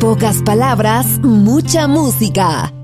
Pocas palabras, mucha música.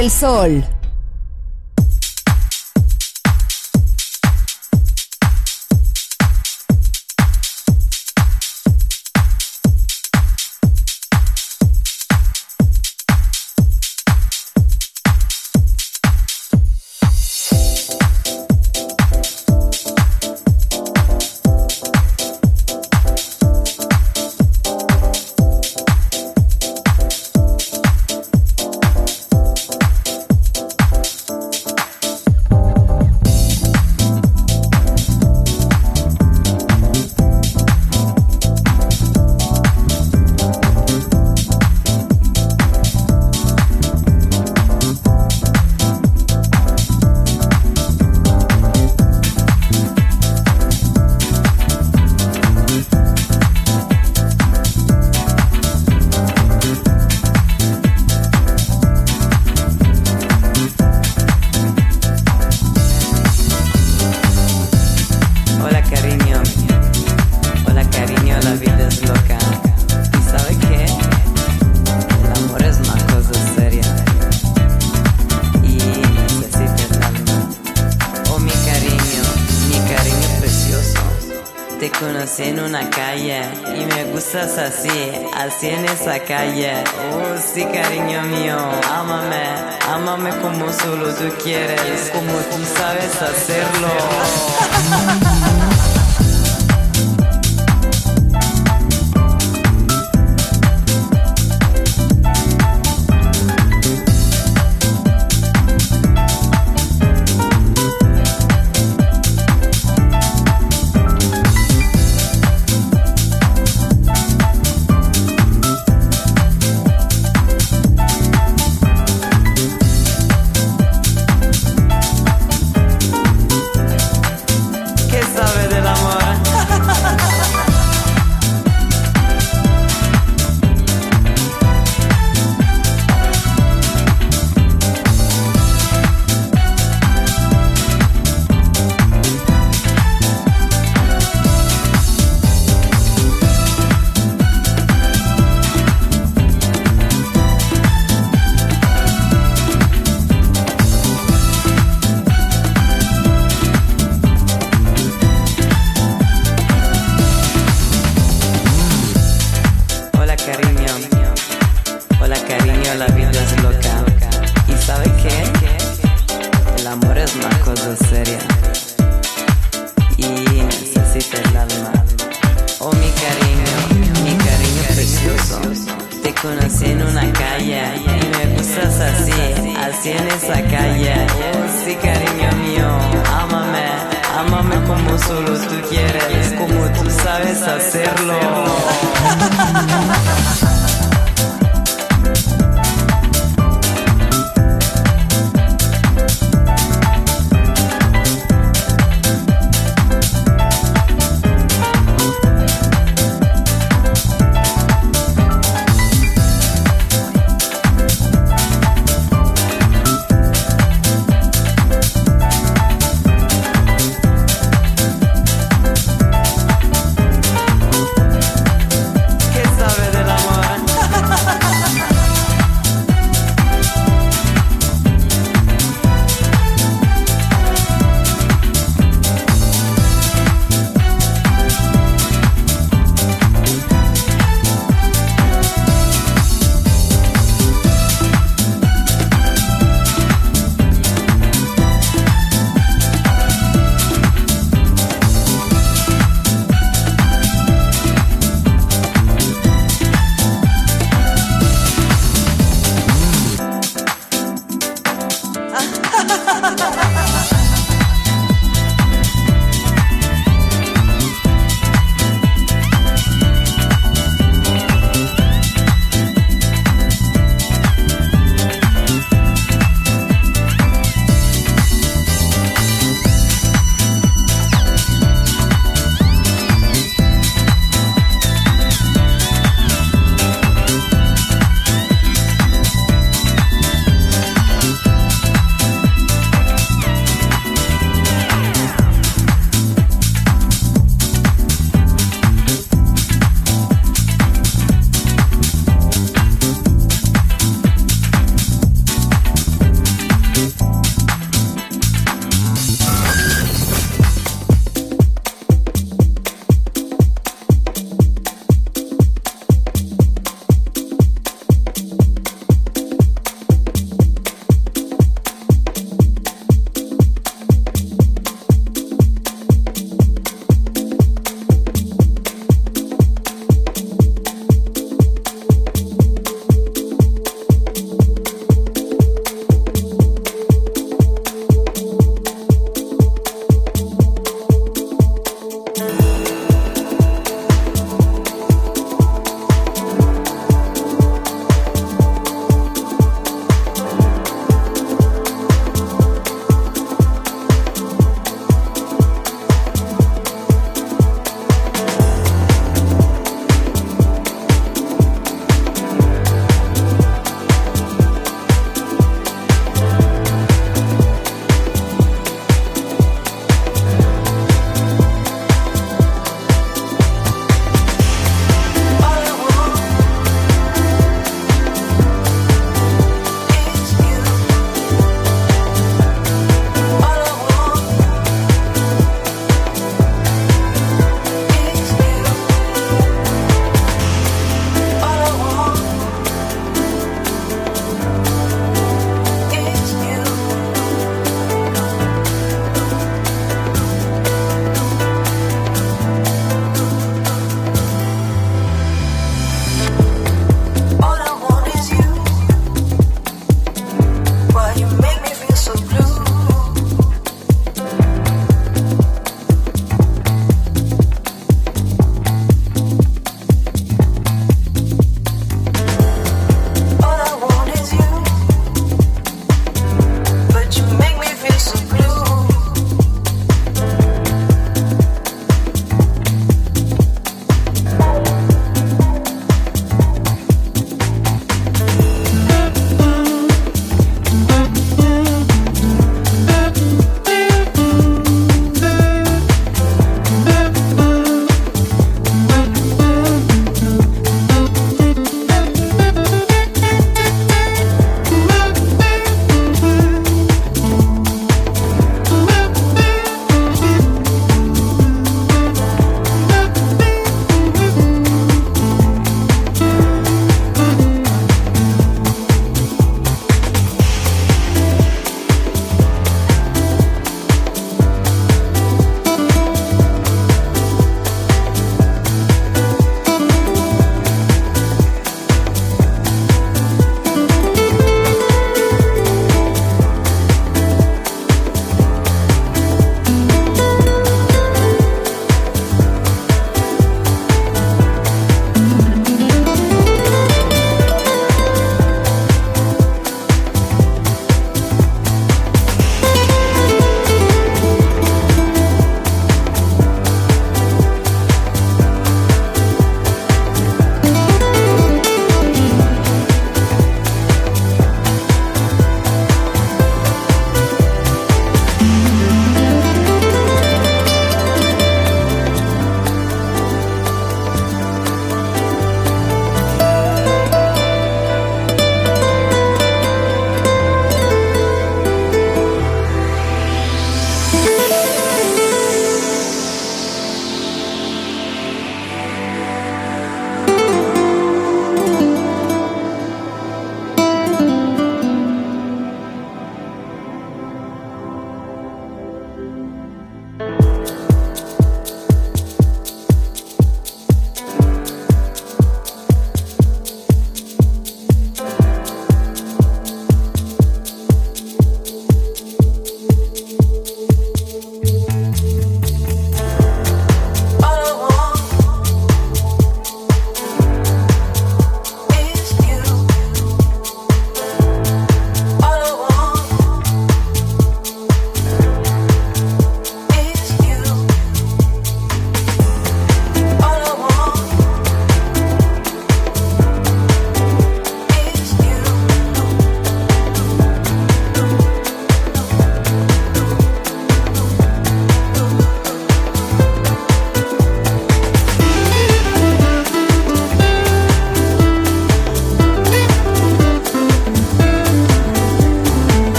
Del Sol. Así en esa calle. Oh, sí, cariño mío, ámame, ámame como solo tú quieres, como tú sabes hacerlo.